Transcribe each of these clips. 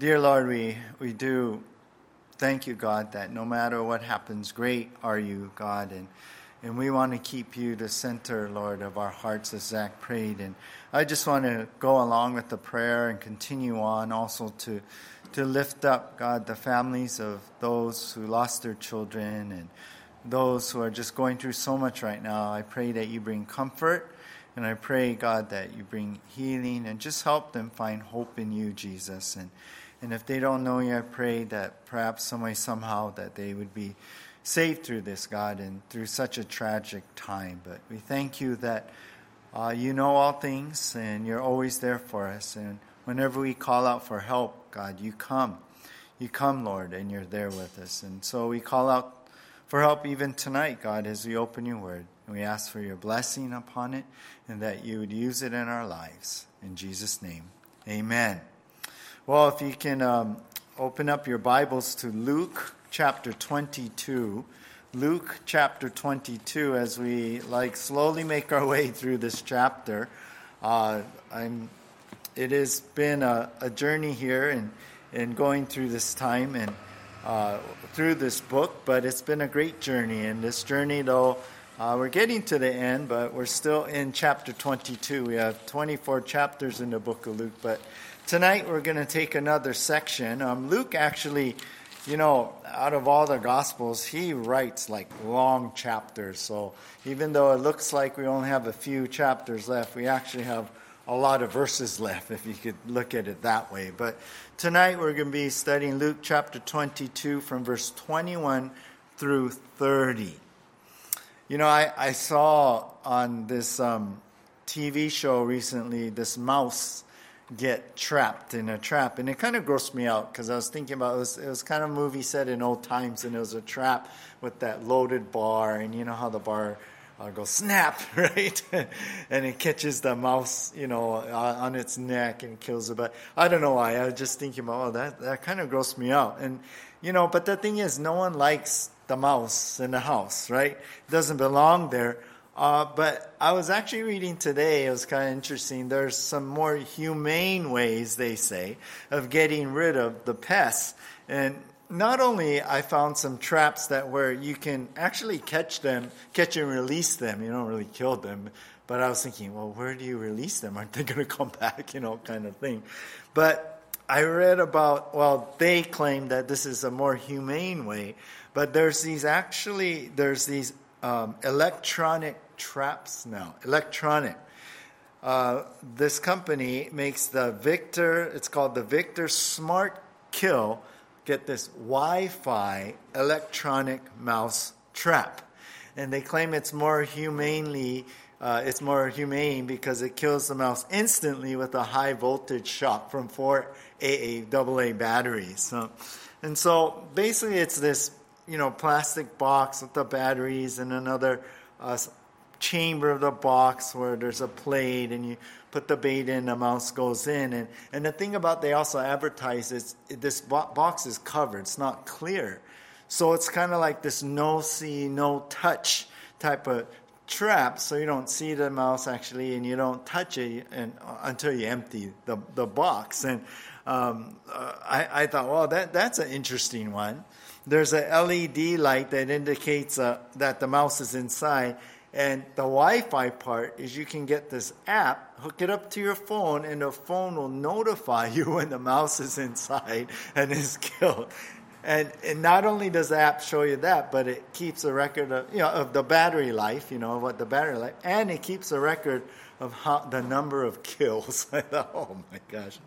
Dear Lord, we, we do thank you, God, that no matter what happens, great are you, God. And, and we want to keep you the center, Lord, of our hearts as Zach prayed. And I just want to go along with the prayer and continue on also to, to lift up, God, the families of those who lost their children and those who are just going through so much right now. I pray that you bring comfort. And I pray, God, that you bring healing and just help them find hope in you, Jesus. And and if they don't know you, I pray that perhaps some way, somehow, that they would be saved through this, God, and through such a tragic time. But we thank you that uh, you know all things and you're always there for us. And whenever we call out for help, God, you come. You come, Lord, and you're there with us. And so we call out for help even tonight, God, as we open your word. And we ask for your blessing upon it and that you would use it in our lives. In Jesus' name, amen. Well, if you can um, open up your Bibles to Luke chapter 22. Luke chapter 22, as we like slowly make our way through this chapter. Uh, I'm, it has been a, a journey here and in, in going through this time and uh, through this book, but it's been a great journey. And this journey, though, uh, we're getting to the end, but we're still in chapter 22. We have 24 chapters in the book of Luke, but tonight we're going to take another section. Um, Luke actually, you know, out of all the Gospels, he writes like long chapters. So even though it looks like we only have a few chapters left, we actually have a lot of verses left, if you could look at it that way. But tonight we're going to be studying Luke chapter 22 from verse 21 through 30. You know, I, I saw on this um, TV show recently this mouse get trapped in a trap. And it kind of grossed me out because I was thinking about it was, it was kind of a movie set in old times and it was a trap with that loaded bar. And you know how the bar uh, goes snap, right? and it catches the mouse, you know, uh, on its neck and kills it. But I don't know why. I was just thinking about, oh, that, that kind of grossed me out. And, you know, but the thing is, no one likes the mouse in the house, right? It doesn't belong there. Uh, but I was actually reading today, it was kind of interesting. There's some more humane ways, they say, of getting rid of the pests. And not only I found some traps that where you can actually catch them, catch and release them. You don't really kill them. But I was thinking, well, where do you release them? Aren't they going to come back? You know, kind of thing. But I read about, well, they claim that this is a more humane way. But there's these actually, there's these um, electronic traps now. Electronic. Uh, this company makes the Victor, it's called the Victor Smart Kill. Get this Wi Fi electronic mouse trap. And they claim it's more humanely, uh, it's more humane because it kills the mouse instantly with a high voltage shock from four AA, AA batteries. So, and so basically, it's this you know plastic box with the batteries and another uh, chamber of the box where there's a plate and you put the bait in, the mouse goes in. And, and the thing about they also advertise is this box is covered, it's not clear. So it's kind of like this no see, no touch type of trap. So you don't see the mouse actually and you don't touch it and, uh, until you empty the, the box. And um, uh, I, I thought, well, that, that's an interesting one. There's a LED light that indicates uh, that the mouse is inside and the Wi Fi part is you can get this app, hook it up to your phone, and the phone will notify you when the mouse is inside and is killed. And, and not only does the app show you that, but it keeps a record of, you know, of the battery life, you know, what the battery life, and it keeps a record of how, the number of kills. Oh my gosh,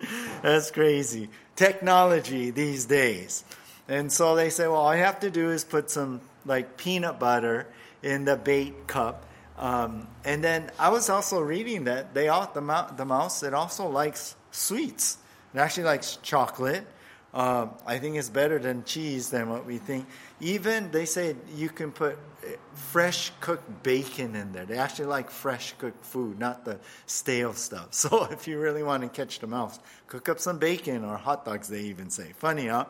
that's crazy. Technology these days. And so they say, well, all you have to do is put some like peanut butter in the bait cup. Um, and then I was also reading that they all, the, the mouse it also likes sweets. It actually likes chocolate. Uh, I think it's better than cheese than what we think. Even they say you can put eh, fresh cooked bacon in there. They actually like fresh cooked food, not the stale stuff. So if you really want to catch the mouse, cook up some bacon or hot dogs. They even say funny, huh?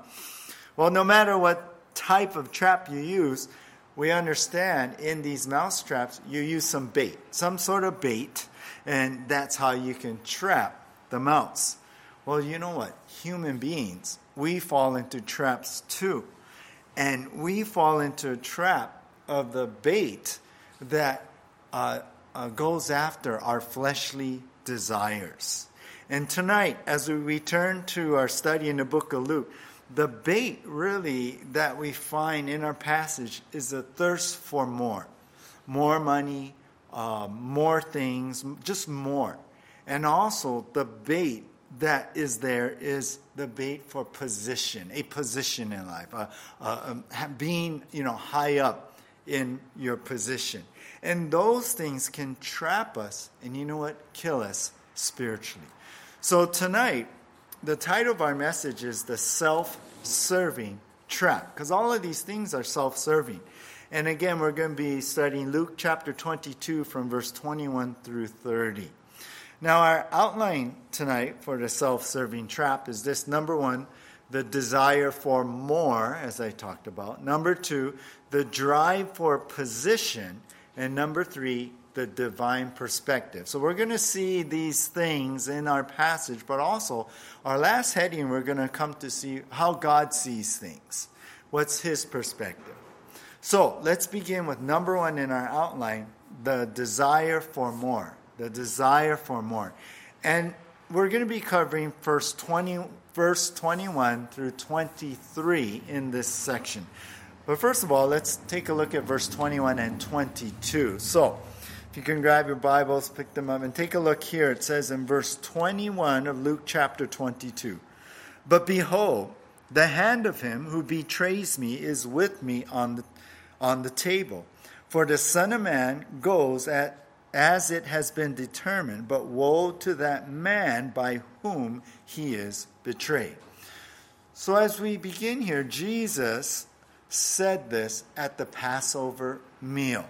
Well, no matter what type of trap you use, we understand in these mouse traps you use some bait, some sort of bait, and that's how you can trap the mouse. Well, you know what? Human beings, we fall into traps too. And we fall into a trap of the bait that uh, uh, goes after our fleshly desires. And tonight, as we return to our study in the book of Luke, the bait really that we find in our passage is a thirst for more more money, uh, more things, just more. And also, the bait that is there is the bait for position, a position in life, uh, uh, um, being you know high up in your position, and those things can trap us, and you know what, kill us spiritually. So tonight, the title of our message is the self-serving trap, because all of these things are self-serving. And again, we're going to be studying Luke chapter 22 from verse 21 through 30. Now, our outline tonight for the self serving trap is this number one, the desire for more, as I talked about. Number two, the drive for position. And number three, the divine perspective. So we're going to see these things in our passage, but also our last heading, we're going to come to see how God sees things. What's his perspective? So let's begin with number one in our outline the desire for more. The desire for more. And we're going to be covering verse 20, verse 21 through 23 in this section. But first of all, let's take a look at verse 21 and 22. So, if you can grab your Bibles, pick them up, and take a look here. It says in verse 21 of Luke chapter 22 But behold, the hand of him who betrays me is with me on the on the table. For the Son of Man goes at, as it has been determined, but woe to that man by whom he is betrayed. So, as we begin here, Jesus said this at the Passover meal.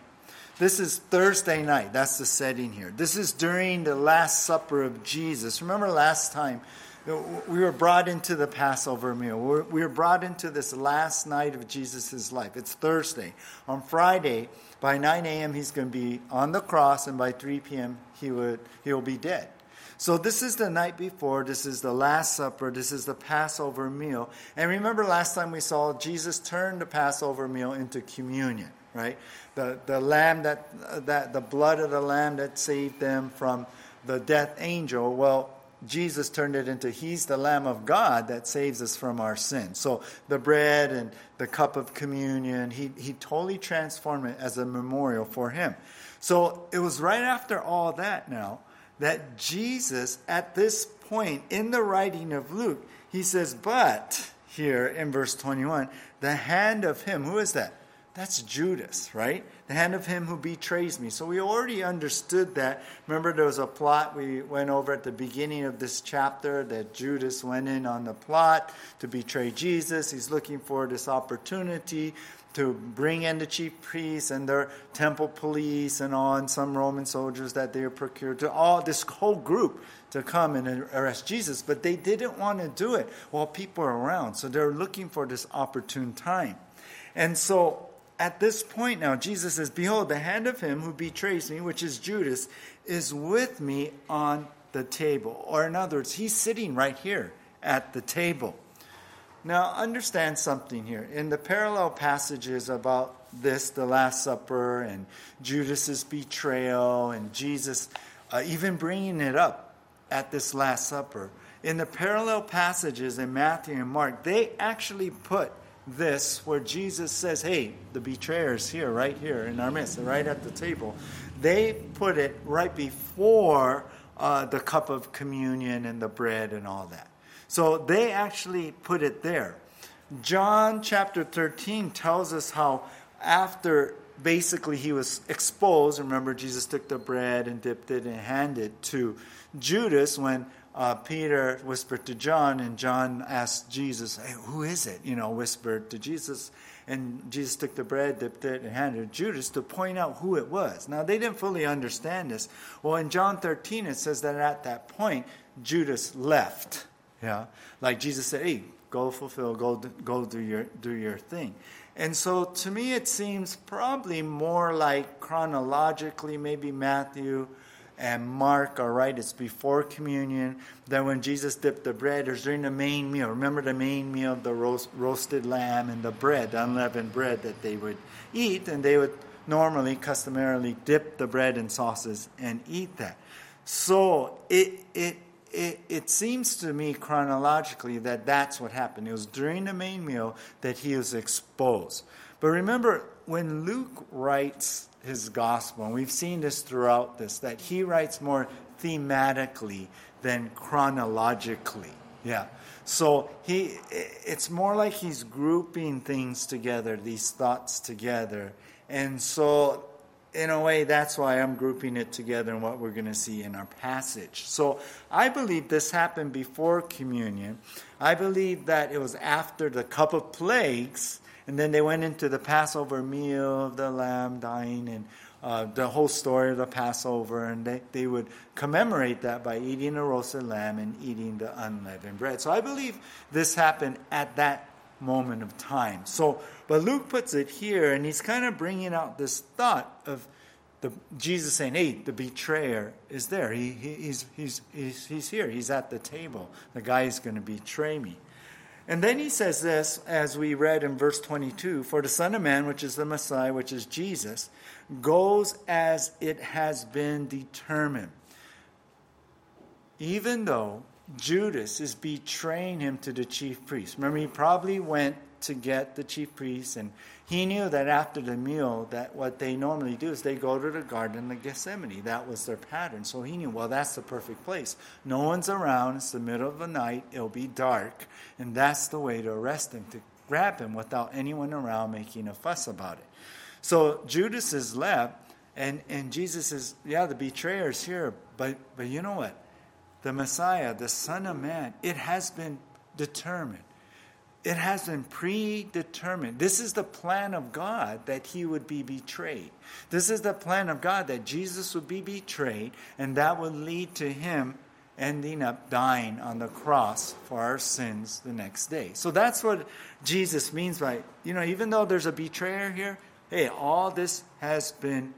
This is Thursday night. That's the setting here. This is during the Last Supper of Jesus. Remember last time we were brought into the Passover meal. We were brought into this last night of Jesus' life. It's Thursday. On Friday, by 9 a.m., he's going to be on the cross, and by 3 p.m., he would, he'll be dead. So, this is the night before. This is the Last Supper. This is the Passover meal. And remember last time we saw Jesus turn the Passover meal into communion, right? The, the lamb that, that, the blood of the lamb that saved them from the death angel. Well, Jesus turned it into He's the Lamb of God that saves us from our sins. So the bread and the cup of communion, He, he totally transformed it as a memorial for Him. So it was right after all that now that Jesus, at this point in the writing of Luke, he says, But here in verse 21, the hand of Him, who is that? That's Judas, right? The hand of him who betrays me. So we already understood that. Remember, there was a plot we went over at the beginning of this chapter that Judas went in on the plot to betray Jesus. He's looking for this opportunity to bring in the chief priests and their temple police and and some Roman soldiers that they procured to all this whole group to come and arrest Jesus. But they didn't want to do it while people are around. So they're looking for this opportune time. And so at this point now, Jesus says, Behold, the hand of him who betrays me, which is Judas, is with me on the table. Or, in other words, he's sitting right here at the table. Now, understand something here. In the parallel passages about this, the Last Supper, and Judas's betrayal, and Jesus uh, even bringing it up at this Last Supper, in the parallel passages in Matthew and Mark, they actually put this where Jesus says, hey, the betrayer's here, right here in our midst, right at the table. They put it right before uh, the cup of communion and the bread and all that. So they actually put it there. John chapter 13 tells us how after basically he was exposed, remember Jesus took the bread and dipped it and handed to Judas when uh, Peter whispered to John, and John asked Jesus, hey, Who is it? You know, whispered to Jesus. And Jesus took the bread, dipped it, and handed it to Judas to point out who it was. Now, they didn't fully understand this. Well, in John 13, it says that at that point, Judas left. Yeah. Like Jesus said, Hey, go fulfill, go, go do, your, do your thing. And so to me, it seems probably more like chronologically, maybe Matthew and Mark are right. It's before communion. Then when Jesus dipped the bread, it was during the main meal. Remember the main meal of the roast, roasted lamb and the bread, the unleavened bread that they would eat, and they would normally, customarily, dip the bread in sauces and eat that. So it it it, it seems to me chronologically that that's what happened. It was during the main meal that he was exposed. But remember, when Luke writes his gospel, and we've seen this throughout this, that he writes more thematically than chronologically. Yeah. So he it's more like he's grouping things together, these thoughts together. And so in a way, that's why I'm grouping it together and what we're going to see in our passage. So I believe this happened before communion. I believe that it was after the cup of plagues, and then they went into the Passover meal of the lamb dying and uh, the whole story of the Passover, and they, they would commemorate that by eating a roasted lamb and eating the unleavened bread. So I believe this happened at that moment of time. So, but Luke puts it here, and he's kind of bringing out this thought of the, Jesus saying, "Hey, the betrayer is there. He, he, he's, he's, he's, he's here. He's at the table. The guy is going to betray me." And then he says this, as we read in verse 22 For the Son of Man, which is the Messiah, which is Jesus, goes as it has been determined. Even though Judas is betraying him to the chief priests. Remember, he probably went to get the chief priests, and he knew that after the meal, that what they normally do is they go to the garden of Gethsemane. That was their pattern. So he knew, well, that's the perfect place. No one's around. It's the middle of the night. It'll be dark, and that's the way to arrest him, to grab him without anyone around making a fuss about it. So Judas is left, and, and Jesus is, yeah, the betrayer's here, but but you know what? the Messiah, the Son of Man, it has been determined. It has been predetermined. This is the plan of God that he would be betrayed. This is the plan of God that Jesus would be betrayed, and that would lead to him ending up dying on the cross for our sins the next day. So that's what Jesus means by, you know, even though there's a betrayer here, hey, all this has been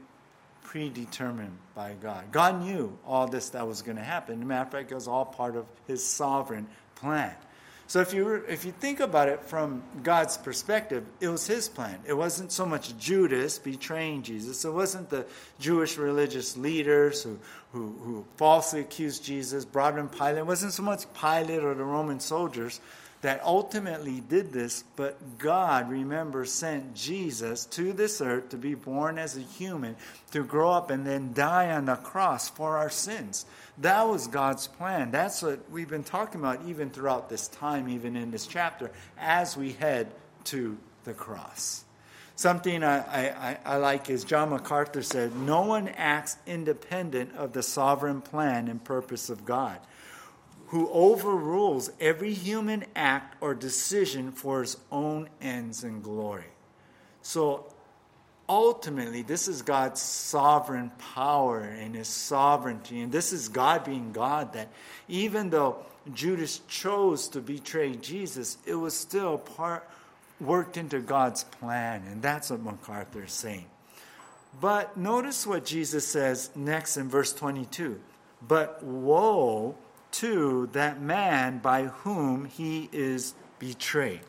predetermined by God. God knew all this that was going to happen. As a matter of fact, it was all part of His sovereign plan. So if you if you think about it from God's perspective, it was His plan. It wasn't so much Judas betraying Jesus. It wasn't the Jewish religious leaders who who, who falsely accused Jesus, brought him Pilate. It wasn't so much Pilate or the Roman soldiers that ultimately did this, but God, remember, sent Jesus to this earth to be born as a human, to grow up and then die on the cross for our sins. That was God's plan. That's what we've been talking about even throughout this time, even in this chapter, as we head to the cross. Something I, I, I like is John MacArthur said, No one acts independent of the sovereign plan and purpose of God who overrules every human act or decision for his own ends and glory. So ultimately, this is God's sovereign power and his sovereignty. And this is God being God that even though Judas chose to betray Jesus, it was still part worked into God's plan. And that's what MacArthur is saying. But notice what Jesus says next in verse 22. But woe to that man by whom he is betrayed.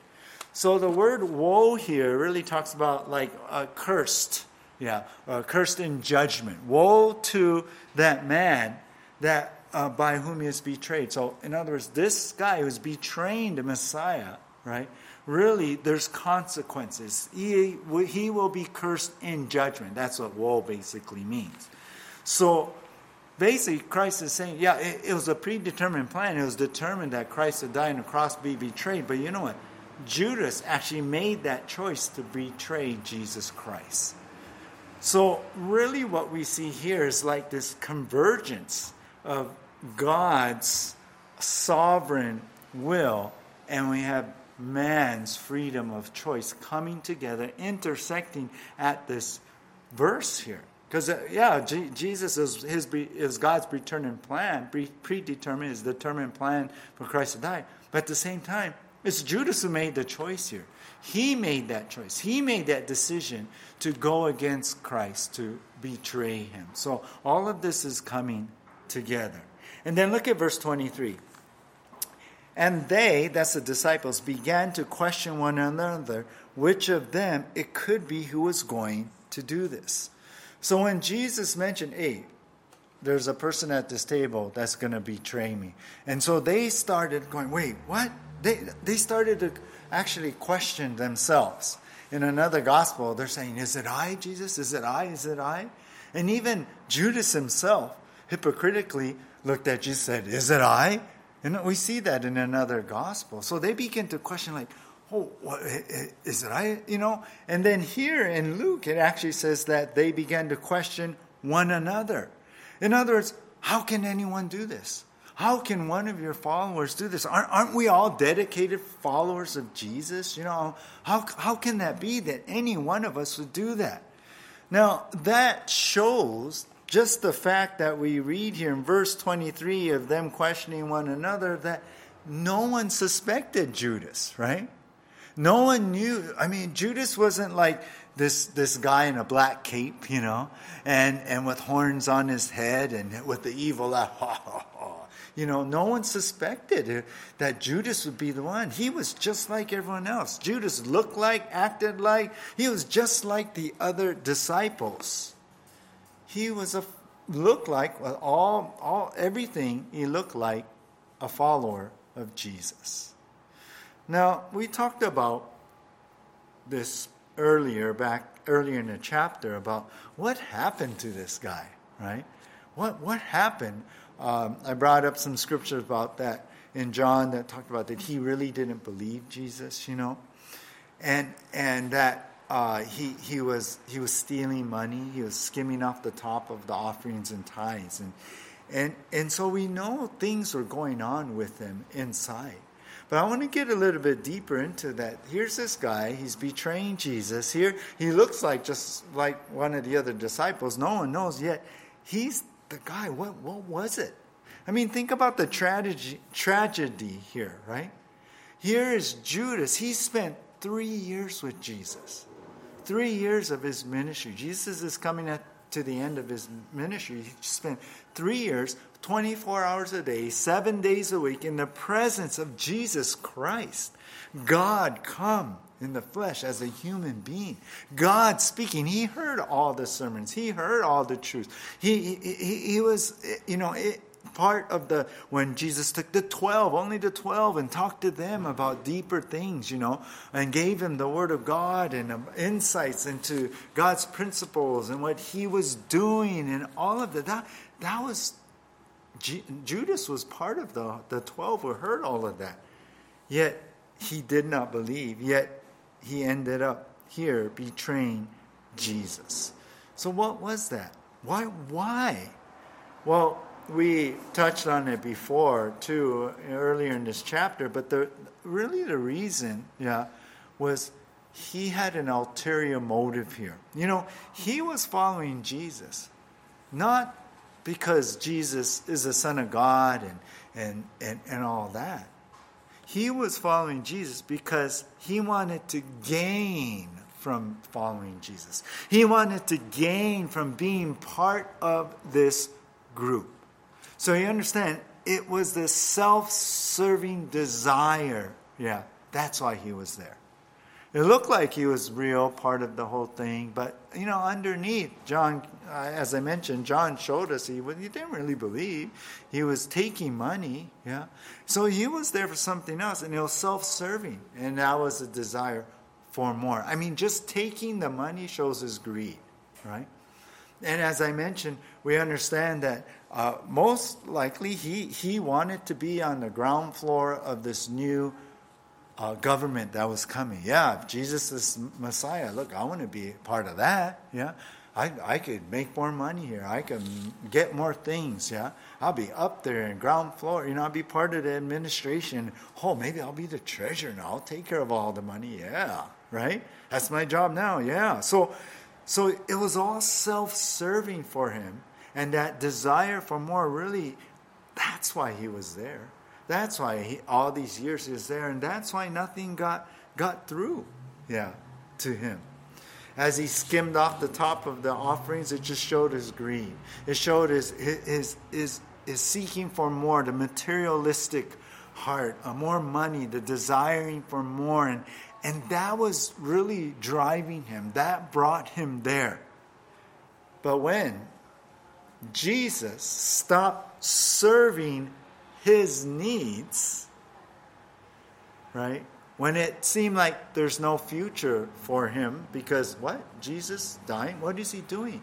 So the word woe here really talks about like uh, cursed, yeah, uh, cursed in judgment. Woe to that man that uh, by whom he is betrayed. So in other words, this guy who's betraying the Messiah, right? Really, there's consequences. He, he will be cursed in judgment. That's what woe basically means. So basically Christ is saying, yeah, it, it, was a predetermined plan. It was determined that Christ would die on the cross, be betrayed. But you know what? Judas actually made that choice to betray Jesus Christ. So really what we see here is like this convergence of God's sovereign will and we have man's freedom of choice coming together, intersecting at this verse here. Because, uh, yeah, G- Jesus is, his, is God's plan, pre- predetermined, his determined plan for Christ to die. But at the same time, It's Judas who made the choice here. He made that choice. He made that decision to go against Christ, to betray him. So all of this is coming together. And then look at verse 23. And they, that's the disciples, began to question one another which of them it could be who was going to do this. So when Jesus mentioned, hey, there's a person at this table that's going to betray me. And so they started going, wait, what? They, they started to actually question themselves. In another gospel, they're saying, Is it I, Jesus? Is it I? Is it I? And even Judas himself hypocritically looked at Jesus and said, Is it I? And we see that in another gospel. So they begin to question, like, oh, is it I? You know? And then here in Luke, it actually says that they began to question one another. In other words, how can anyone do this? How can one of your followers do this? Aren't, aren't we all dedicated followers of Jesus? You know, how, how can that be that any one of us would do that? Now, that shows just the fact that we read here in verse 23 of them questioning one another that no one suspected Judas, right? No one knew. I mean, Judas wasn't like this this guy in a black cape, you know, and and with horns on his head and with the evil eye. You know, no one suspected that Judas would be the one. He was just like everyone else. Judas looked like, acted like, he was just like the other disciples. He was a looked like all all everything he looked like a follower of Jesus. Now, we talked about this earlier back earlier in the chapter about what happened to this guy, right? What what happened um, I brought up some scriptures about that in John that talked about that he really didn't believe Jesus, you know, and and that uh, he he was he was stealing money, he was skimming off the top of the offerings and tithes, and and and so we know things were going on with him inside. But I want to get a little bit deeper into that. Here's this guy, he's betraying Jesus. Here, he looks like just like one of the other disciples. No one knows yet. He's the guy, what, what was it? I mean, think about the tragedy, tragedy here, right? Here is Judas. He spent three years with Jesus, three years of his ministry. Jesus is coming at, to the end of his ministry. He spent three years, 24 hours a day, seven days a week in the presence of Jesus Christ. God come in the flesh as a human being. God speaking. He heard all the sermons. He heard all the truth. He, he, he was, you know, it, part of the, when Jesus took the 12, only the 12, and talked to them about deeper things, you know, and gave them the Word of God and um, insights into God's principles and what He was doing and all of that. That, that was, Judas was part of the, the 12 who heard all of that. Yet, he did not believe. Yet, he ended up here betraying Jesus. So, what was that? Why? Why? Well, we touched on it before too earlier in this chapter, but the really the reason, yeah, was he had an ulterior motive here. You know, he was following Jesus, not because Jesus is the Son of God and and and, and all that. He was following Jesus because he wanted to gain from following Jesus. He wanted to gain from being part of this group. So you understand, it was the self serving desire. Yeah, that's why he was there. It looked like he was real, part of the whole thing, but you know, underneath, John, uh, as I mentioned, John showed us he, he didn't really believe. He was taking money, yeah. So he was there for something else, and it was self-serving, and that was a desire for more. I mean, just taking the money shows his greed, right? And as I mentioned, we understand that uh, most likely he he wanted to be on the ground floor of this new uh, government that was coming. Yeah, if Jesus is Messiah, look, I want to be part of that. Yeah, I, I could make more money here. I can get more things. Yeah, I'll be up there in ground floor. You know, I'll be part of the administration. Oh, maybe I'll be the treasurer now. I'll take care of all the money. Yeah, right. That's my job now. Yeah. So, so it was all self-serving for him, and that desire for more really, that's why he was there That's why he, all these years he was there, and that's why nothing got got through, yeah, to him. As he skimmed off the top of the offerings, it just showed his greed. It showed his his his, his seeking for more, the materialistic heart, uh, more money, the desiring for more, and and that was really driving him. That brought him there. But when Jesus stopped serving his needs, right? When it seemed like there's no future for him because what? Jesus dying? What is he doing?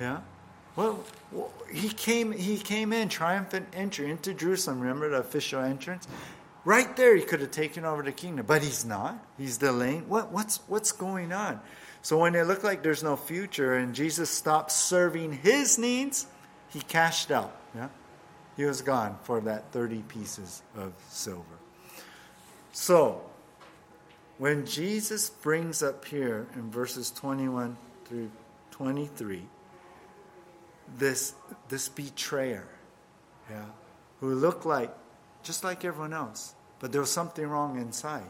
Yeah? Well, he came he came in triumphant entry into Jerusalem. Remember the official entrance? Right there he could have taken over the kingdom, but he's not. He's delaying. What what's what's going on? So when it looked like there's no future and Jesus stopped serving his needs, he cashed out. Yeah? He was gone for that 30 pieces of silver. So, when Jesus brings up here in verses 21 through 23, this, this betrayer, yeah, who looked like just like everyone else, but there was something wrong inside.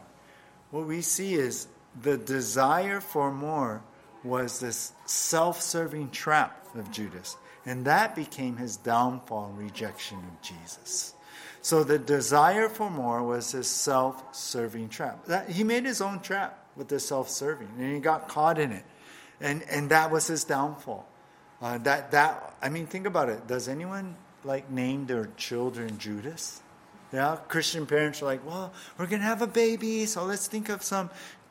What we see is the desire for more was this self serving trap of Judas. And that became his downfall rejection of Jesus. So the desire for more was his self serving trap. That, he made his own trap with the self serving, and he got caught in it. And, and that was his downfall. Uh, that, that, I mean, think about it. Does anyone like name their children Judas? Yeah, Christian parents are like, well, we're going to have a baby, so let's think of some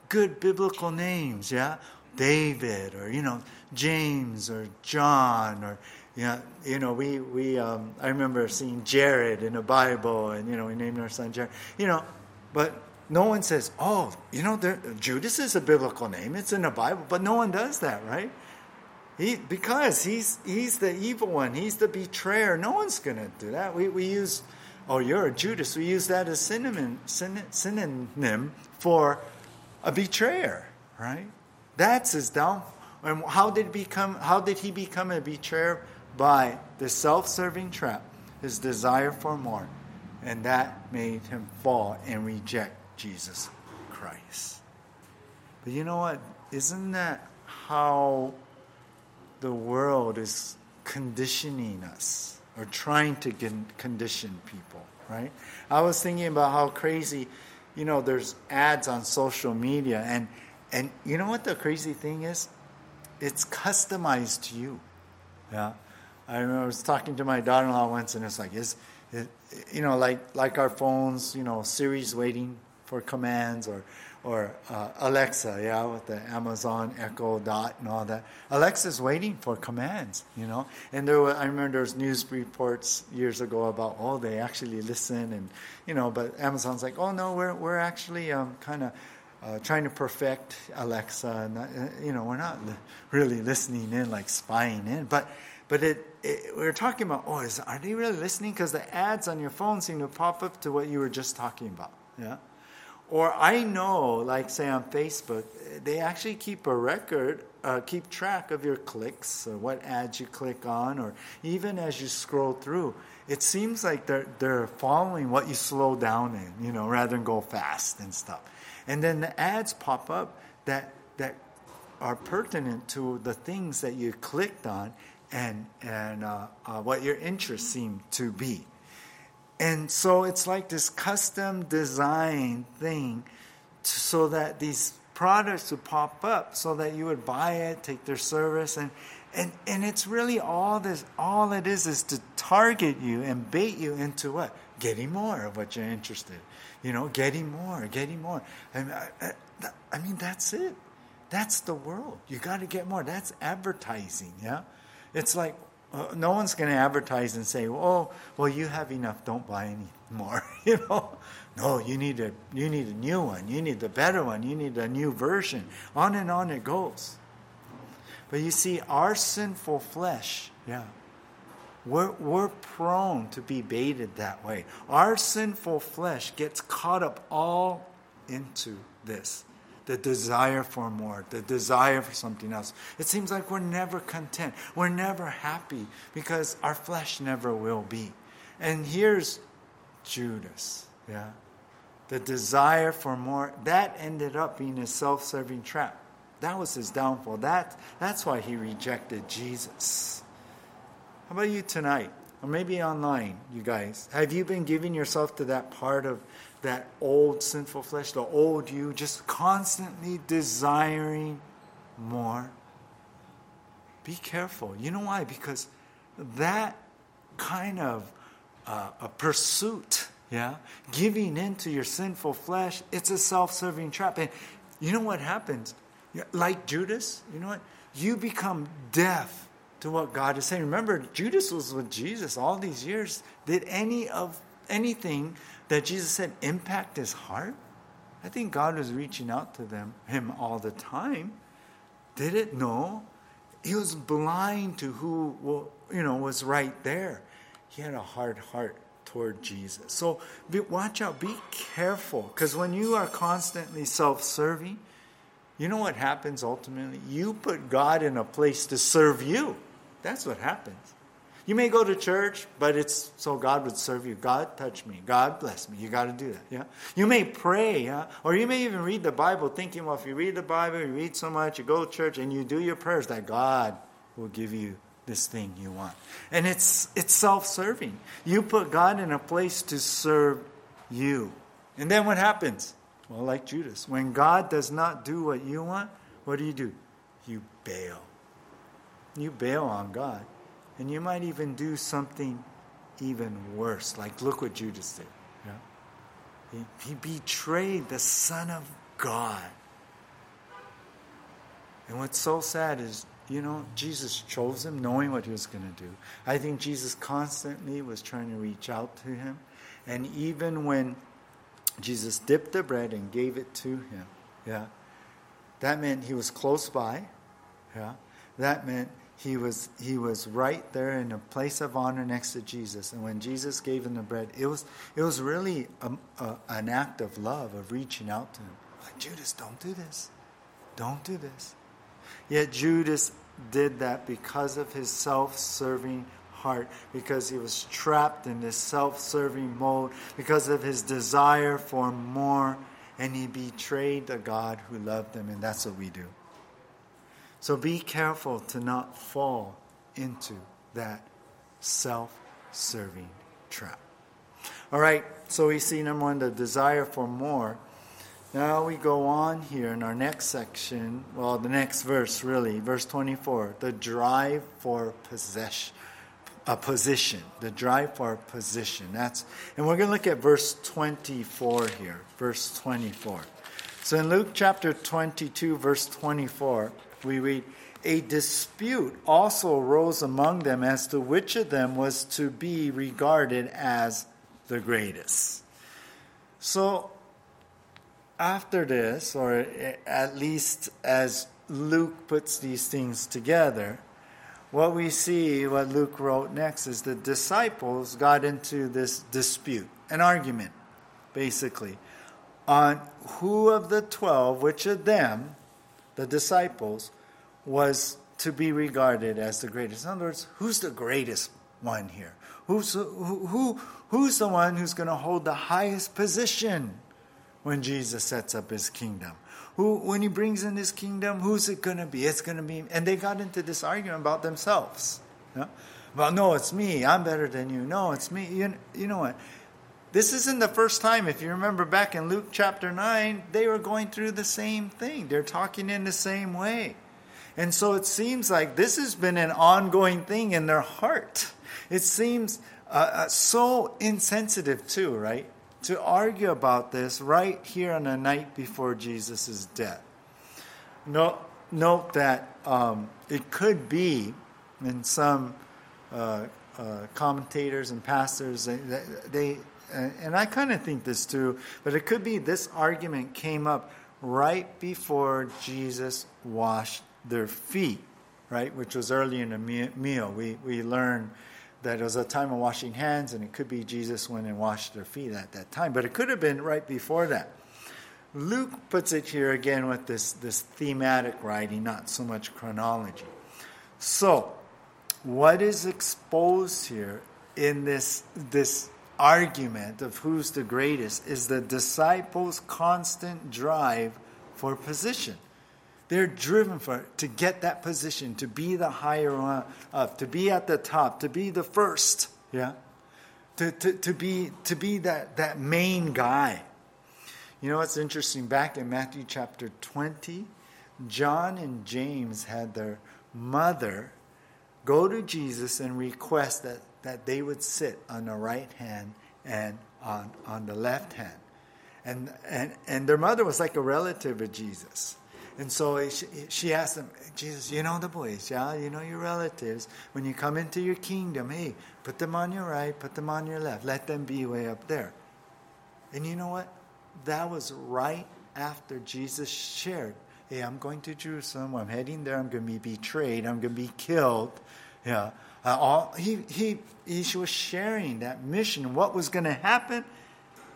good biblical names, yeah? David or, you know, James or John or, yeah, you know, we, we um, I remember seeing Jared in the Bible and, you know, we named our son Jared, you know, but no one says, oh, you know, there, Judas is a biblical name. It's in the Bible, but no one does that, right? He, because he's, he's the evil one. He's the betrayer. No one's going to do that. We, we use, oh, you're a Judas. We use that as synonym, synonym for a betrayer, right? That's his downfall. And how did, become, how did he become a betrayer? By the self serving trap, his desire for more. And that made him fall and reject Jesus Christ. But you know what? Isn't that how the world is conditioning us or trying to condition people, right? I was thinking about how crazy you know, there's ads on social media, and and you know what the crazy thing is? It's customized to you. Yeah, I remember I was talking to my daughter-in-law once, and it's like, is it, you know, like like our phones, you know, Siri's waiting for commands, or or uh, Alexa, yeah, with the Amazon Echo Dot and all that. Alexa's waiting for commands, you know. And there, were, I remember there was news reports years ago about oh they actually listen and you know, but Amazon's like oh no we're we're actually um, kind of. Uh, trying to perfect Alexa, and uh, you know we're not li- really listening in, like spying in, but but it, it, we are talking about oh is, are they really listening because the ads on your phone seem to pop up to what you were just talking about yeah or I know, like say on Facebook, they actually keep a record, uh, keep track of your clicks, what ads you click on, or even as you scroll through. It seems like they're, they're following what you slow down in, you know, rather than go fast and stuff. And then the ads pop up that, that are pertinent to the things that you clicked on and, and uh, uh, what your interests seem to be. And so it's like this custom design thing so that these products would pop up so that you would buy it, take their service and and and it's really all this all it is is to target you and bait you into what? Getting more of what you're interested. in. You know, getting more, getting more. I mean, I, I mean that's it. That's the world. You got to get more. That's advertising, yeah? It's like uh, no one's going to advertise and say, "Oh, well, you have enough. Don't buy any more." you know, no, you need a you need a new one. You need the better one. You need a new version. On and on it goes. But you see, our sinful flesh, yeah, we're we're prone to be baited that way. Our sinful flesh gets caught up all into this the desire for more, the desire for something else. It seems like we're never content. We're never happy because our flesh never will be. And here's Judas. Yeah. The desire for more, that ended up being a self serving trap. That was his downfall. That, that's why he rejected Jesus. How about you tonight? Or maybe online, you guys. Have you been giving yourself to that part of that old sinful flesh, the old you, just constantly desiring more? Be careful. You know why? Because that kind of uh, a pursuit, yeah, giving into your sinful flesh, it's a self-serving trap. And you know what happens? Like Judas, you know what? You become deaf to what God is saying. Remember, Judas was with Jesus all these years. Did any of anything that Jesus said impact his heart? I think God was reaching out to them, him all the time. Did it? No. He was blind to who you know was right there. He had a hard heart toward Jesus. So be, watch out, be careful, because when you are constantly self-serving, you know what happens ultimately? You put God in a place to serve you. That's what happens. You may go to church, but it's so God would serve you. God touch me. God bless me. You got to do that. Yeah. You may pray, yeah, or you may even read the Bible, thinking, well, if you read the Bible, you read so much, you go to church, and you do your prayers, that God will give you this thing you want. And it's it's self-serving. You put God in a place to serve you. And then what happens? Well, like Judas, when God does not do what you want, what do you do? You bail. You bail on God. And you might even do something even worse. Like, look what Judas did. Yeah? He, he betrayed the Son of God. And what's so sad is, you know, Jesus chose him knowing what he was going to do. I think Jesus constantly was trying to reach out to him. And even when Jesus dipped the bread and gave it to him, yeah, that meant he was close by. Yeah, that meant he was he was right there in a place of honor next to Jesus. And when Jesus gave him the bread, it was it was really a, a, an act of love of reaching out to him. Like Judas, don't do this, don't do this. Yet Judas did that because of his self-serving heart, because he was trapped in this self-serving mode, because of his desire for more, and he betrayed the God who loved him. And that's what we do. So be careful to not fall into that self serving trap. All right, so we see number one, the desire for more. Now we go on here in our next section, well, the next verse really, verse 24, the drive for possession. A position, the drive for position. That's, and we're going to look at verse 24 here. Verse 24. So in Luke chapter 22, verse 24, we read, A dispute also arose among them as to which of them was to be regarded as the greatest. So, after this, or at least as Luke puts these things together, what we see, what Luke wrote next, is the disciples got into this dispute, an argument, basically, on who of the twelve, which of them, the disciples, was to be regarded as the greatest. In other words, who's the greatest one here? Who's, who, who, who's the one who's going to hold the highest position when Jesus sets up his kingdom? Who, when he brings in his kingdom, who's it going to be? It's going to be, and they got into this argument about themselves. Well, no, it's me. I'm better than you. No, it's me. You, you know what? This isn't the first time. If you remember back in Luke chapter 9, they were going through the same thing. They're talking in the same way. And so it seems like this has been an ongoing thing in their heart. It seems uh, uh, so insensitive, too, right? To argue about this right here on the night before Jesus' death. Note, note that um, it could be, in some uh, uh, commentators and pastors, they, they and I kind of think this too, but it could be this argument came up right before Jesus washed their feet, right? Which was early in the meal. We, we learned that it was a time of washing hands, and it could be Jesus went and washed their feet at that time, but it could have been right before that. Luke puts it here again with this, this thematic writing, not so much chronology. So, what is exposed here in this, this argument of who's the greatest is the disciples' constant drive for position. They're driven for to get that position, to be the higher one up, to be at the top, to be the first. Yeah, to, to, to be to be that, that main guy. You know what's interesting? Back in Matthew chapter twenty, John and James had their mother go to Jesus and request that, that they would sit on the right hand and on, on the left hand. And, and, and their mother was like a relative of Jesus. And so she, she asked them, Jesus, you know the boys, yeah? You know your relatives. When you come into your kingdom, hey, put them on your right, put them on your left. Let them be way up there. And you know what? That was right after Jesus shared, hey, I'm going to Jerusalem. I'm heading there. I'm going to be betrayed. I'm going to be killed. Yeah. Uh, all, he, he, he was sharing that mission, what was going to happen.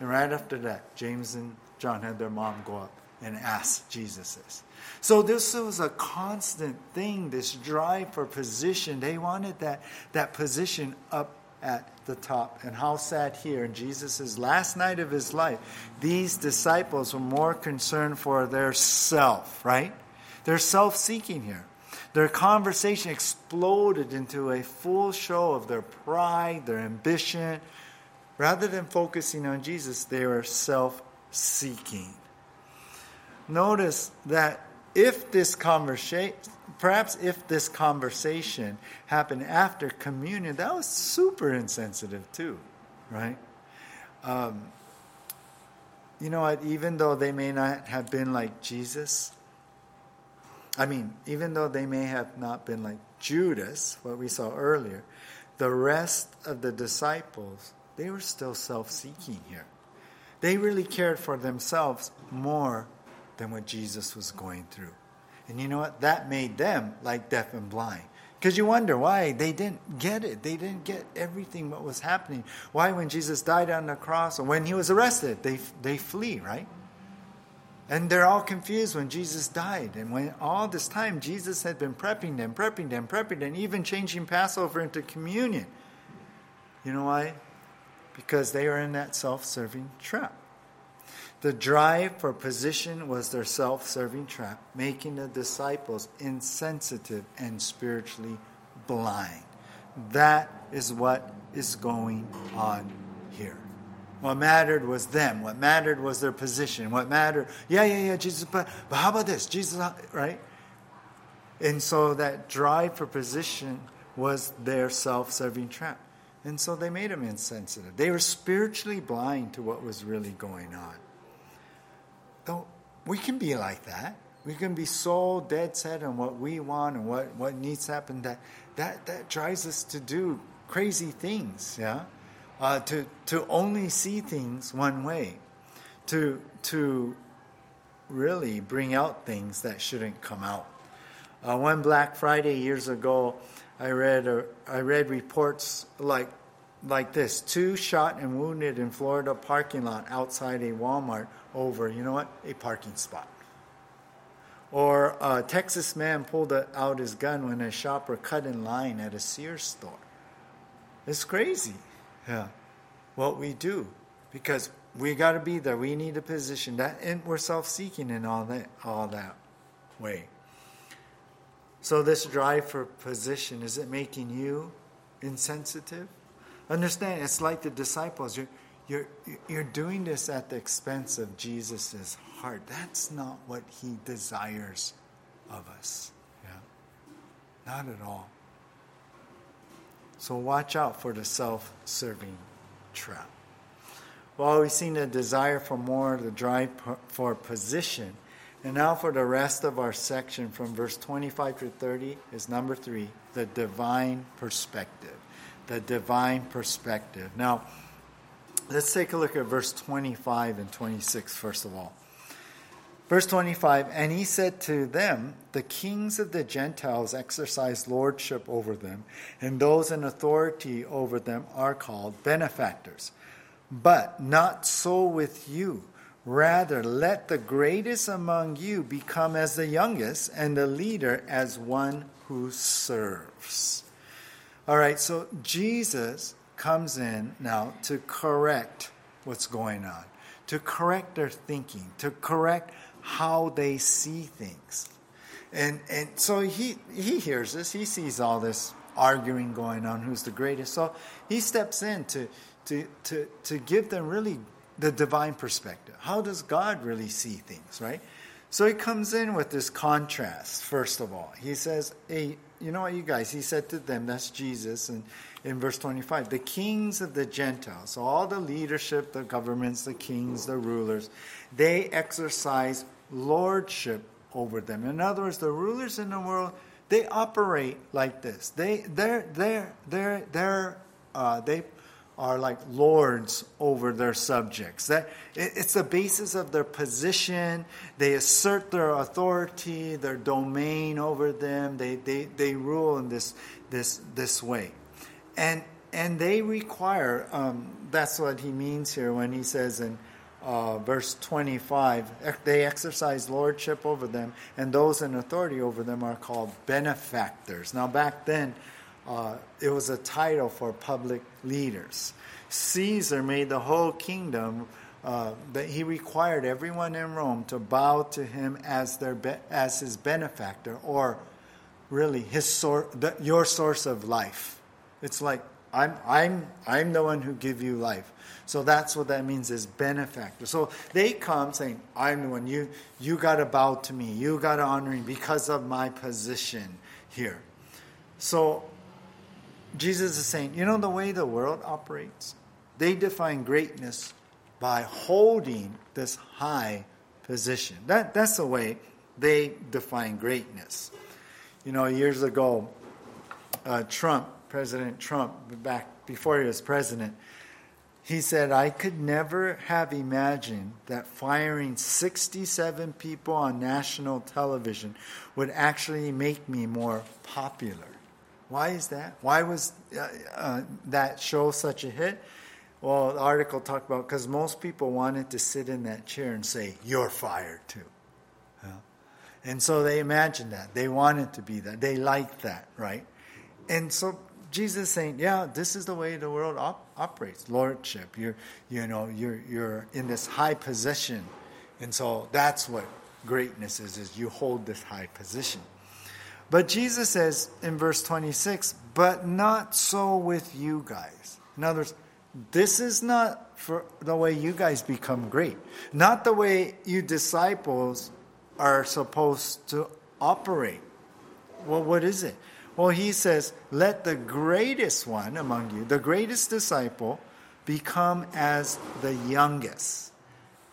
And right after that, James and John had their mom go up and ask Jesus this. So this was a constant thing, this drive for position. They wanted that, that position up at the top. And how sad here in Jesus' last night of his life, these disciples were more concerned for their self, right? They're self seeking here. Their conversation exploded into a full show of their pride, their ambition. Rather than focusing on Jesus, they were self seeking. Notice that if this conversation, perhaps if this conversation happened after communion, that was super insensitive too, right? Um, you know what? Even though they may not have been like Jesus, I mean, even though they may have not been like Judas, what we saw earlier, the rest of the disciples, they were still self seeking here. They really cared for themselves more than what Jesus was going through. And you know what? That made them like deaf and blind. Because you wonder why they didn't get it. They didn't get everything what was happening. Why, when Jesus died on the cross or when he was arrested, they, they flee, right? And they're all confused when Jesus died. And when all this time Jesus had been prepping them, prepping them, prepping them, even changing Passover into communion. You know why? Because they are in that self serving trap. The drive for position was their self serving trap, making the disciples insensitive and spiritually blind. That is what is going on here. What mattered was them. What mattered was their position. What mattered, yeah, yeah, yeah, Jesus, but, but how about this? Jesus, right? And so that drive for position was their self serving trap. And so they made them insensitive. They were spiritually blind to what was really going on. Though we can be like that. We can be so dead set on what we want and what, what needs to happen that, that that drives us to do crazy things, yeah? Uh, to, to only see things one way, to, to really bring out things that shouldn't come out. Uh, one Black Friday years ago, I read, I read reports like, like this two shot and wounded in Florida parking lot outside a Walmart over, you know what, a parking spot. Or a Texas man pulled out his gun when a shopper cut in line at a Sears store. It's crazy. Yeah. What we do. Because we got to be there. We need a position. That and we're self-seeking in all that all that way. So this drive for position is it making you insensitive? Understand, it's like the disciples. You're you're you're doing this at the expense of Jesus' heart. That's not what he desires of us. Yeah. Not at all. So watch out for the self serving trap. Well, we've seen the desire for more, the drive for position. And now for the rest of our section from verse 25 to 30 is number three, the divine perspective. The divine perspective. Now, let's take a look at verse 25 and 26 first of all. Verse 25, and he said to them, The kings of the Gentiles exercise lordship over them, and those in authority over them are called benefactors. But not so with you. Rather, let the greatest among you become as the youngest, and the leader as one who serves. All right, so Jesus comes in now to correct what's going on, to correct their thinking, to correct how they see things. And, and so he, he hears this, he sees all this arguing going on, who's the greatest. So he steps in to, to, to, to give them really the divine perspective. How does God really see things, right? So he comes in with this contrast, first of all. He says, Hey, you know what, you guys, he said to them, that's Jesus, and in verse 25, the kings of the Gentiles, all the leadership, the governments, the kings, the rulers, they exercise lordship over them. In other words, the rulers in the world, they operate like this. They, they're, they're, they're, they're, uh, they are like lords over their subjects. That it's the basis of their position. They assert their authority, their domain over them. They, they, they rule in this, this, this way. And, and they require, um, that's what he means here when he says in uh, verse 25, they exercise lordship over them, and those in authority over them are called benefactors. Now, back then, uh, it was a title for public leaders. Caesar made the whole kingdom uh, that he required everyone in Rome to bow to him as their be- as his benefactor, or really his sor- the, your source of life. It's like I'm I'm I'm the one who give you life. So that's what that means is benefactor. So they come saying, I'm the one. You you gotta bow to me. You gotta honor me because of my position here. So Jesus is saying, you know, the way the world operates, they define greatness by holding this high position. That, that's the way they define greatness. You know, years ago, uh, Trump, President Trump, back before he was president, he said, I could never have imagined that firing 67 people on national television would actually make me more popular. Why is that? Why was uh, uh, that show such a hit? Well, the article talked about because most people wanted to sit in that chair and say, You're fired too. Yeah. And so they imagined that. They wanted to be that. They liked that, right? And so Jesus saying, Yeah, this is the way the world op- operates lordship. You're, you know, you're, you're in this high position. And so that's what greatness is, is you hold this high position. But Jesus says in verse 26, but not so with you guys. In other words, this is not for the way you guys become great. Not the way you disciples are supposed to operate. Well, what is it? Well, he says, let the greatest one among you, the greatest disciple, become as the youngest.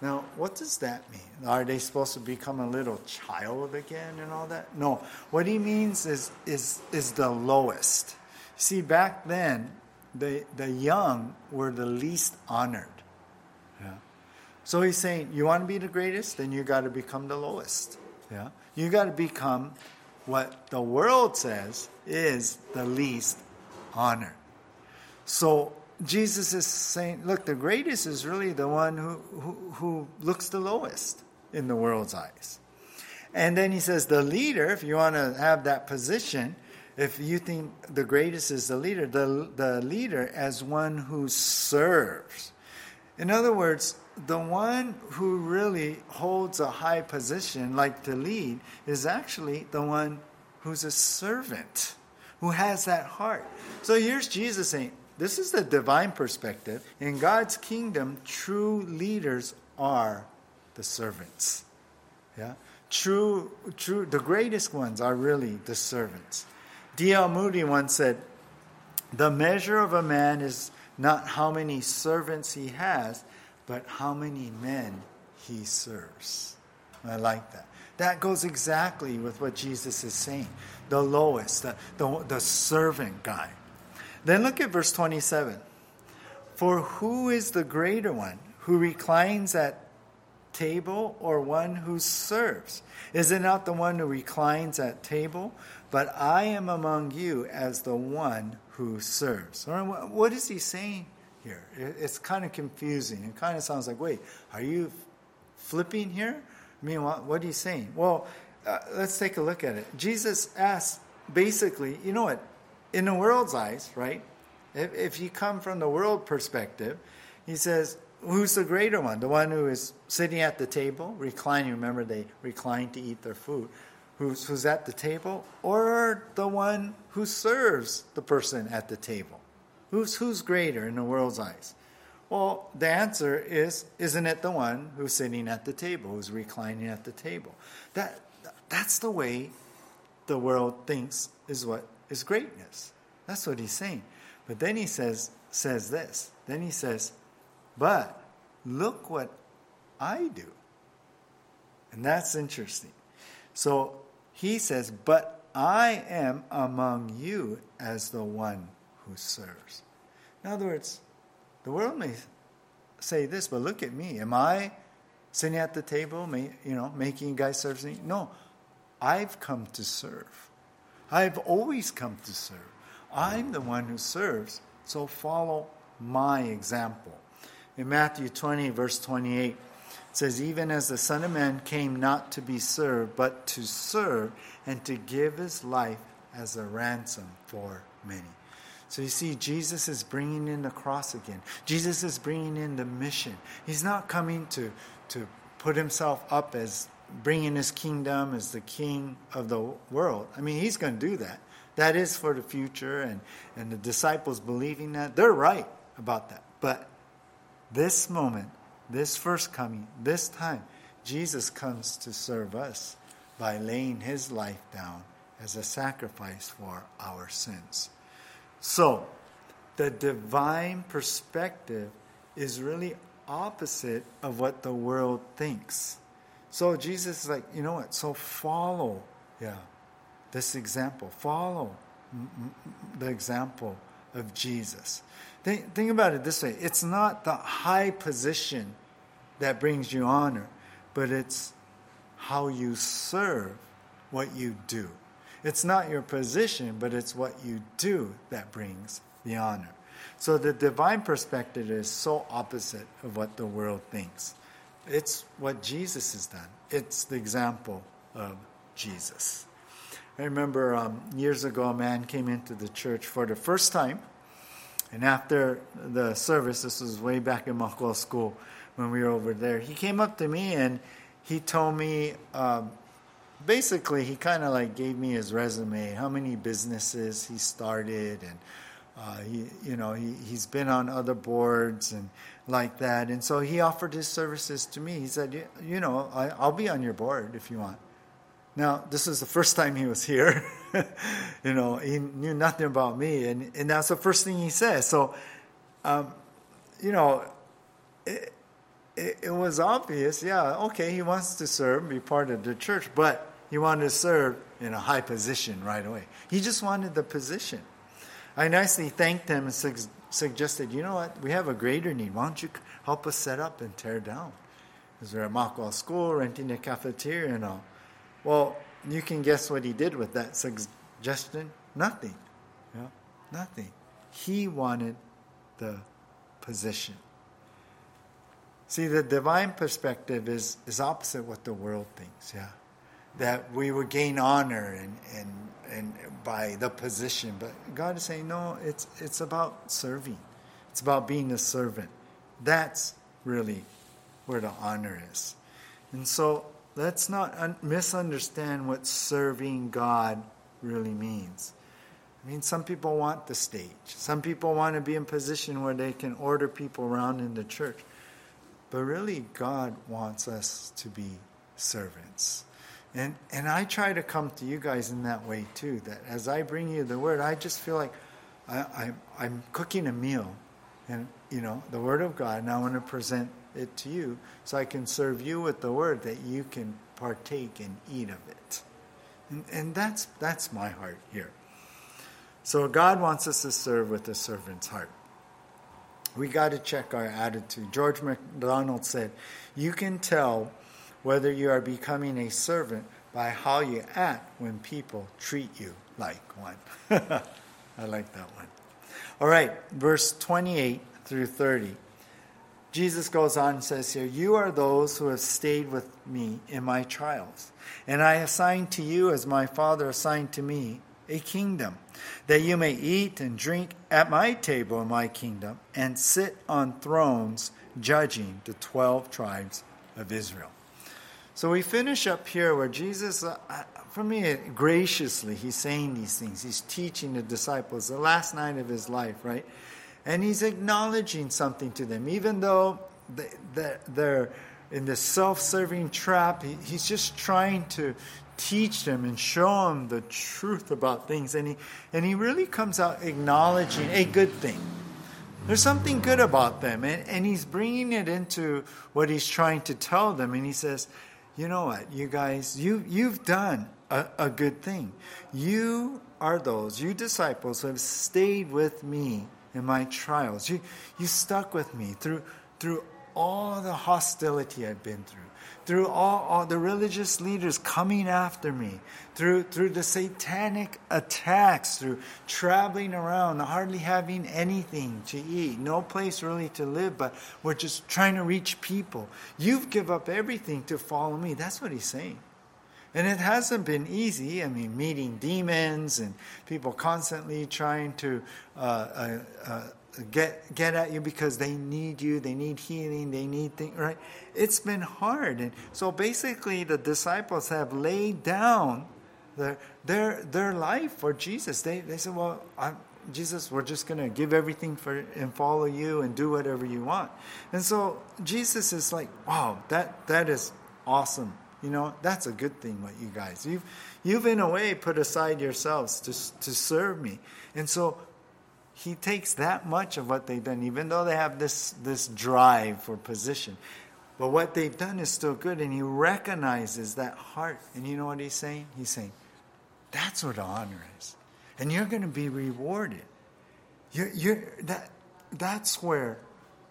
Now, what does that mean? Are they supposed to become a little child again and all that? No. What he means is is is the lowest. See, back then, the the young were the least honored. Yeah. So he's saying, you want to be the greatest, then you got to become the lowest. Yeah. You got to become what the world says is the least honor. So Jesus is saying, look, the greatest is really the one who, who, who, looks the lowest in the world's eyes. And then he says, the leader, if you want to have that position, if you think the greatest is the leader, the, the leader as one who serves. In other words, the one who really holds a high position, like to lead, is actually the one who's a servant, who has that heart. So here's Jesus saying, this is the divine perspective. In God's kingdom, true leaders are the servants. Yeah? True, true, the greatest ones are really the servants. D.L. Moody once said, The measure of a man is not how many servants he has, but how many men he serves. I like that. That goes exactly with what Jesus is saying. The lowest, the, the, the servant guy. Then look at verse 27. For who is the greater one, who reclines at table or one who serves? Is it not the one who reclines at table? But I am among you as the one who serves. What is he saying here? It's kind of confusing. It kind of sounds like, wait, are you flipping here? I mean, what, what are you saying? Well, uh, let's take a look at it. Jesus asks basically, you know what? in the world's eyes, right? If, if you come from the world perspective, he says, who's the greater one? The one who is sitting at the table, reclining. Remember, they recline to eat their food. Who's, who's at the table? Or the one who serves the person at the table? Who's, who's greater in the world's eyes? Well, the answer is, isn't it the one who's sitting at the table, who's reclining at the table? That, that's the way the world thinks is what is greatness. That's what he's saying. But then he says, says this. Then he says, but look what I do. And that's interesting. So he says, But I am among you as the one who serves. In other words, the world may say this, but look at me. Am I sitting at the table, you know, making guys serve me? No, I've come to serve. I've always come to serve. I'm the one who serves, so follow my example. In Matthew 20, verse 28, it says, Even as the Son of Man came not to be served, but to serve and to give his life as a ransom for many. So you see, Jesus is bringing in the cross again. Jesus is bringing in the mission. He's not coming to, to put himself up as bringing his kingdom as the king of the world. I mean, he's going to do that. That is for the future, and, and the disciples believing that, they're right about that. But this moment, this first coming, this time, Jesus comes to serve us by laying his life down as a sacrifice for our sins. So, the divine perspective is really opposite of what the world thinks. So Jesus is like, you know what? So follow, yeah, this example. Follow mm, mm, mm, the example of Jesus. Think, think about it this way it's not the high position that brings you honor, but it's how you serve what you do. It's not your position, but it's what you do that brings the honor. So the divine perspective is so opposite of what the world thinks. It's what Jesus has done, it's the example of Jesus. I remember um, years ago, a man came into the church for the first time and after the service, this was way back in Makwa school when we were over there, he came up to me and he told me, um, basically, he kind of like gave me his resume, how many businesses he started, and uh, he, you know, he, he's been on other boards and like that. And so he offered his services to me. He said, you, know, I, I'll be on your board if you want. Now, this is the first time he was here. you know, he knew nothing about me, and, and that's the first thing he says. So, um, you know, it, it, it, was obvious, yeah, okay, he wants to serve, be part of the church, but he wanted to serve in a high position right away. He just wanted the position. I nicely thanked him and su- suggested, you know what, we have a greater need. Why don't you help us set up and tear down? Because we're at School, renting a cafeteria and all. Well, you can guess what he did with that suggestion? Nothing. Yeah, nothing. He wanted the position. See, the divine perspective is, is opposite what the world thinks, yeah. That we would gain honor and, and, and by the position. But God is saying, no, it's, it's about serving. It's about being a servant. That's really where the honor is. And so let's not un- misunderstand what serving God really means. I mean, some people want the stage. Some people want to be in position where they can order people around in the church. But really, God wants us to be servants. And, and I try to come to you guys in that way too, that as I bring you the word, I just feel like I, I, I'm cooking a meal and, you know, the word of God, and I want to present it to you so I can serve you with the word that you can partake and eat of it. And, and that's, that's my heart here. So God wants us to serve with a servant's heart. We got to check our attitude. George MacDonald said, You can tell whether you are becoming a servant by how you act when people treat you like one. I like that one. All right, verse 28 through 30. Jesus goes on and says here, You are those who have stayed with me in my trials, and I assign to you as my Father assigned to me a kingdom, that you may eat and drink at my table in my kingdom, and sit on thrones judging the 12 tribes of Israel. So we finish up here where Jesus, uh, uh, for me, graciously, he's saying these things. He's teaching the disciples the last night of his life, right? And he's acknowledging something to them, even though they're in this self serving trap. He's just trying to teach them and show them the truth about things. And he, and he really comes out acknowledging a good thing. There's something good about them. And, and he's bringing it into what he's trying to tell them. And he says, You know what, you guys, you, you've done a, a good thing. You are those, you disciples, who have stayed with me in my trials. You, you stuck with me through, through all the hostility I've been through, through all, all, the religious leaders coming after me, through, through the satanic attacks, through traveling around, hardly having anything to eat, no place really to live, but we're just trying to reach people. You've give up everything to follow me. That's what he's saying. And it hasn't been easy. I mean, meeting demons and people constantly trying to uh, uh, uh, get get at you because they need you, they need healing, they need things, right? It's been hard, and so basically, the disciples have laid down their their their life for Jesus. They they said, "Well, I'm, Jesus, we're just going to give everything for and follow you and do whatever you want." And so Jesus is like, "Wow, that that is awesome." You know, that's a good thing, what you guys. You've, you've in a way put aside yourselves to, to serve me. And so he takes that much of what they've done, even though they have this, this drive for position. But what they've done is still good, and he recognizes that heart. And you know what he's saying? He's saying, that's what honor is. And you're going to be rewarded. You're, you're, that, that's where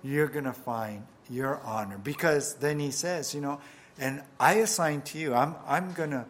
you're going to find your honor. Because then he says, you know, and I assign to you, I'm, I'm going to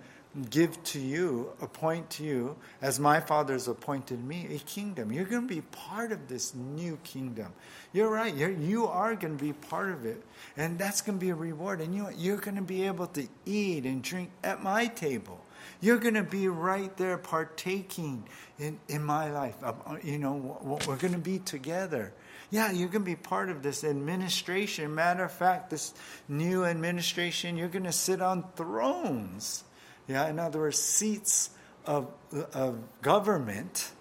give to you, appoint to you, as my Father has appointed me, a kingdom. You're going to be part of this new kingdom. You're right. You're, you are going to be part of it. And that's going to be a reward. And you, you're going to be able to eat and drink at my table. You're going to be right there partaking in, in my life. Uh, you know, we're going to be together. Yeah, you're going to be part of this administration. Matter of fact, this new administration, you're going to sit on thrones yeah, in other words, seats of, of government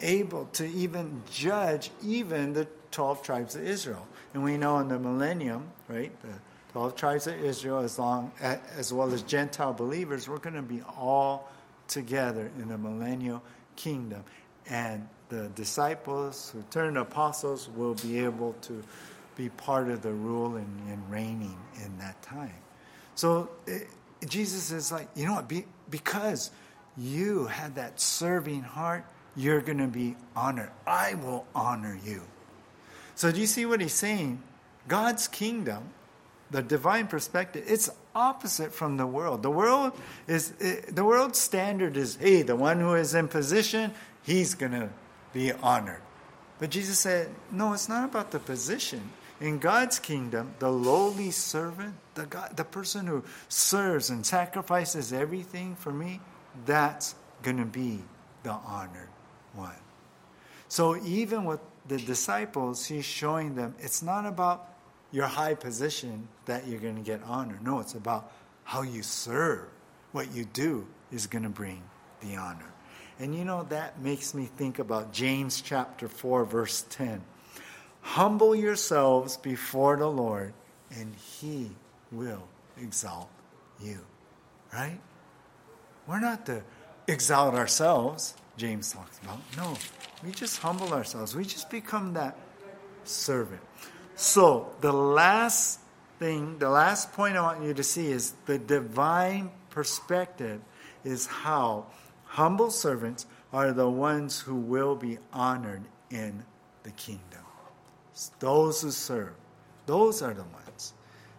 able to even judge even the 12 tribes of Israel. And we know in the millennium, right, the 12 tribes of Israel, as, long, as well as Gentile believers, we're going to be all together in the millennial kingdom. And the disciples who turn apostles will be able to be part of the rule and, and reigning in that time. So Jesus is like, you know what? Be, because you had that serving heart, you're going to be honored. I will honor you. So, do you see what he's saying? God's kingdom, the divine perspective, it's opposite from the world. The world is eh, the world's standard is, hey, the one who is in position, he's going to be honored. But Jesus said, no, it's not about the position. In God's kingdom, the lowly servant, the, God, the person who serves and sacrifices everything for me, that's going to be the honored one. So even with the disciples, he's showing them it's not about your high position that you're going to get honor. No, it's about how you serve. What you do is going to bring the honor. And you know, that makes me think about James chapter 4, verse 10. Humble yourselves before the Lord, and He will exalt you. Right? We're not to exalt ourselves, James talks about. No, we just humble ourselves. We just become that servant. So, the last thing, the last point I want you to see is the divine perspective is how humble servants are the ones who will be honored in the kingdom. Those who serve. Those are the ones.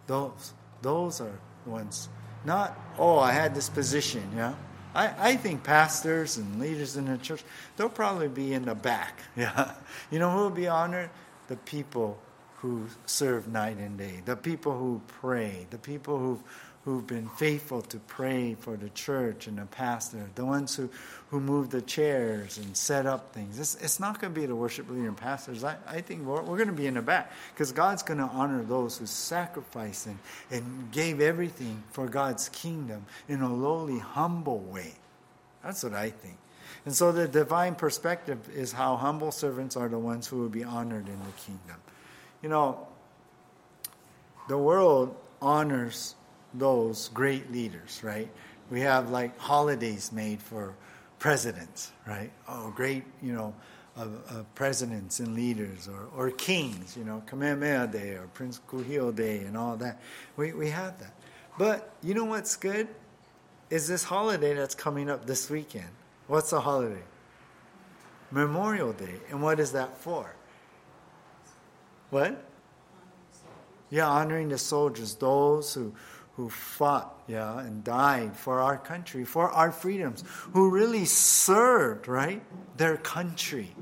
Those, those are the ones. Not, oh, I had this position, yeah. I, I think pastors and leaders in the church, they'll probably be in the back. Yeah. You know who will be honored? The people who serve night and day, the people who pray, the people who who've been faithful to pray for the church and the pastor, the ones who, who move the chairs and set up things. It's, it's not going to be the worship leader and pastors. I, I think we're, we're going to be in the back because God's going to honor those who sacrificed and, and gave everything for God's kingdom in a lowly, humble way. That's what I think. And so the divine perspective is how humble servants are the ones who will be honored in the kingdom. You know, the world honors those great leaders, right? We have like holidays made for presidents, right? Oh, great, you know, uh, uh, presidents and leaders, or, or kings, you know, Kamehameha Day or Prince Kuhio Day and all that. We, we have that. But you know what's good? Is this holiday that's coming up this weekend. What's the holiday? Memorial Day. And what is that for? What? Yeah, honoring the soldiers, those who, who fought, yeah, and died for our country, for our freedoms, who really served, right, their country.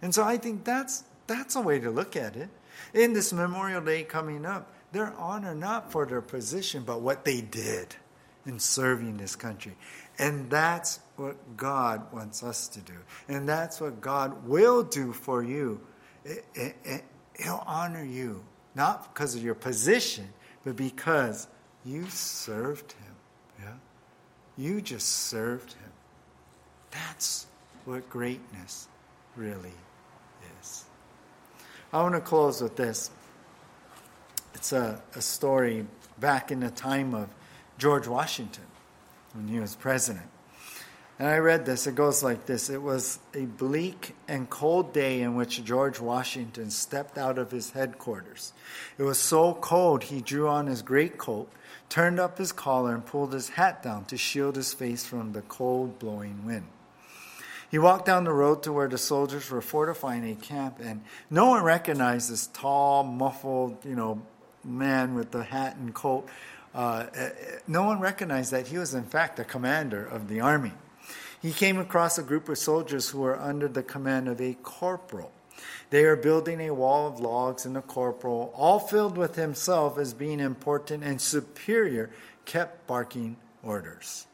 And so I think that's that's a way to look at it. In this Memorial Day coming up, they're honored not for their position, but what they did in serving this country. And that's what God wants us to do. And that's what God will do for you. It, it, it, he'll honor you, not because of your position, but because you served him. Yeah? You just served him. That's what greatness really is. I want to close with this. It's a, a story back in the time of George Washington when he was president. And I read this. It goes like this It was a bleak and cold day in which George Washington stepped out of his headquarters. It was so cold he drew on his greatcoat turned up his collar, and pulled his hat down to shield his face from the cold blowing wind. He walked down the road to where the soldiers were fortifying a camp, and no one recognized this tall, muffled, you know, man with the hat and coat. Uh, uh no one recognized that he was, in fact, the commander of the army. He came across a group of soldiers who were under the command of a corporal. They are building a wall of logs, and the corporal, all filled with himself as being important and superior, kept barking orders.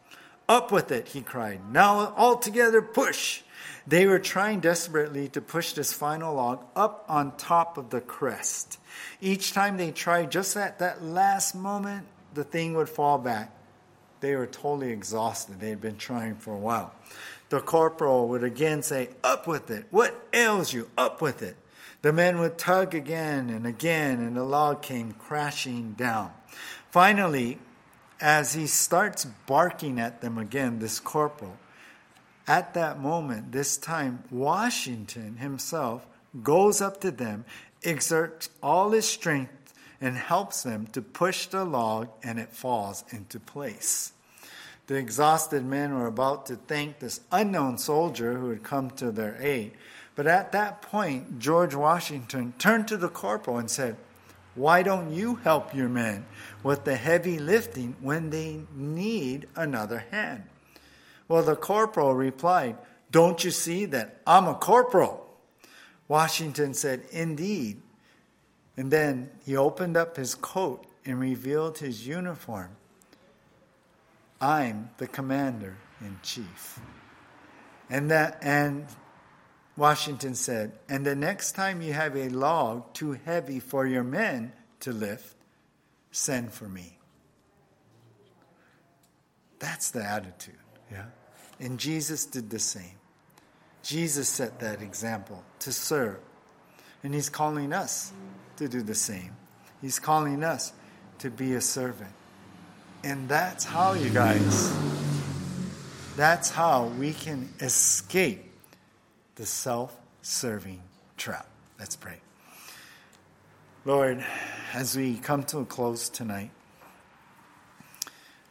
Up with it, he cried. Now all together push. They were trying desperately to push this final log up on top of the crest. Each time they tried, just at that last moment, the thing would fall back. They were totally exhausted. They had been trying for a while the corporal would again say, Up with it. What ails you? Up with it. The men would tug again and again, and the log came crashing down. Finally, as he starts barking at them again, this corporal, at that moment, this time, Washington himself goes up to them, exerts all his strength, and helps them to push the log, and it falls into place. The exhausted men were about to thank this unknown soldier who had come to their aid. But at that point, George Washington turned to the corporal and said, Why don't you help your men with the heavy lifting when they need another hand? Well, the corporal replied, Don't you see that I'm a corporal? Washington said, Indeed. And then he opened up his coat and revealed his uniform. I'm the commander in chief. And that and Washington said, and the next time you have a log too heavy for your men to lift, send for me. That's the attitude, yeah? And Jesus did the same. Jesus set that example to serve. And he's calling us to do the same. He's calling us to be a servant. And that's how, you guys, that's how we can escape the self serving trap. Let's pray. Lord, as we come to a close tonight,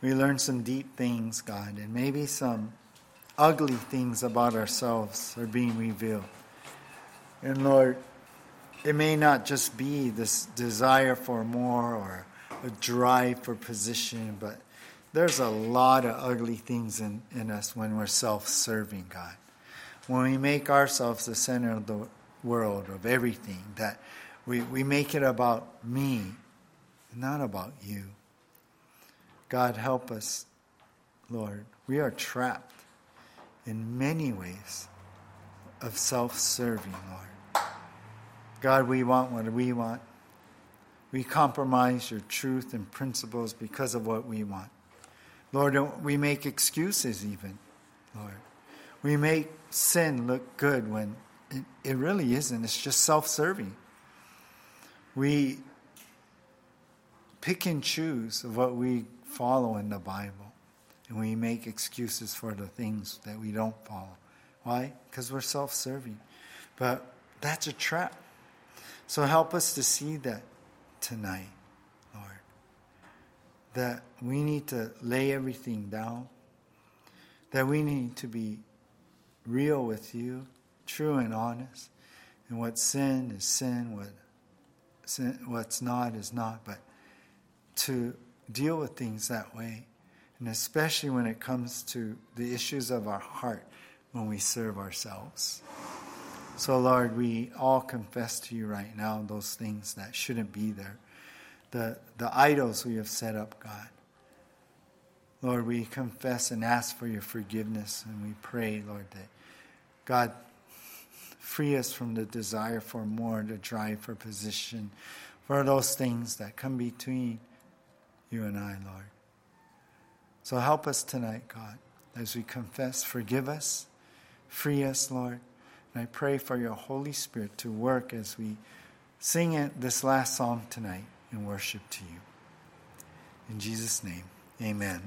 we learn some deep things, God, and maybe some ugly things about ourselves are being revealed. And Lord, it may not just be this desire for more or a drive for position, but there's a lot of ugly things in, in us when we're self serving, God. When we make ourselves the center of the world, of everything, that we, we make it about me, not about you. God, help us, Lord. We are trapped in many ways of self serving, Lord. God, we want what we want. We compromise your truth and principles because of what we want. Lord, we make excuses even, Lord. We make sin look good when it, it really isn't. It's just self serving. We pick and choose what we follow in the Bible, and we make excuses for the things that we don't follow. Why? Because we're self serving. But that's a trap. So help us to see that tonight, Lord. That we need to lay everything down, that we need to be real with you, true and honest, and what sin is sin, what sin, what's not is not, but to deal with things that way, and especially when it comes to the issues of our heart when we serve ourselves. So, Lord, we all confess to you right now those things that shouldn't be there. The, the idols we have set up, God. Lord, we confess and ask for your forgiveness, and we pray, Lord, that God free us from the desire for more, the drive for position, for those things that come between you and I, Lord. So help us tonight, God, as we confess. Forgive us, free us, Lord. And I pray for your Holy Spirit to work as we sing this last song tonight in worship to you. In Jesus' name, amen.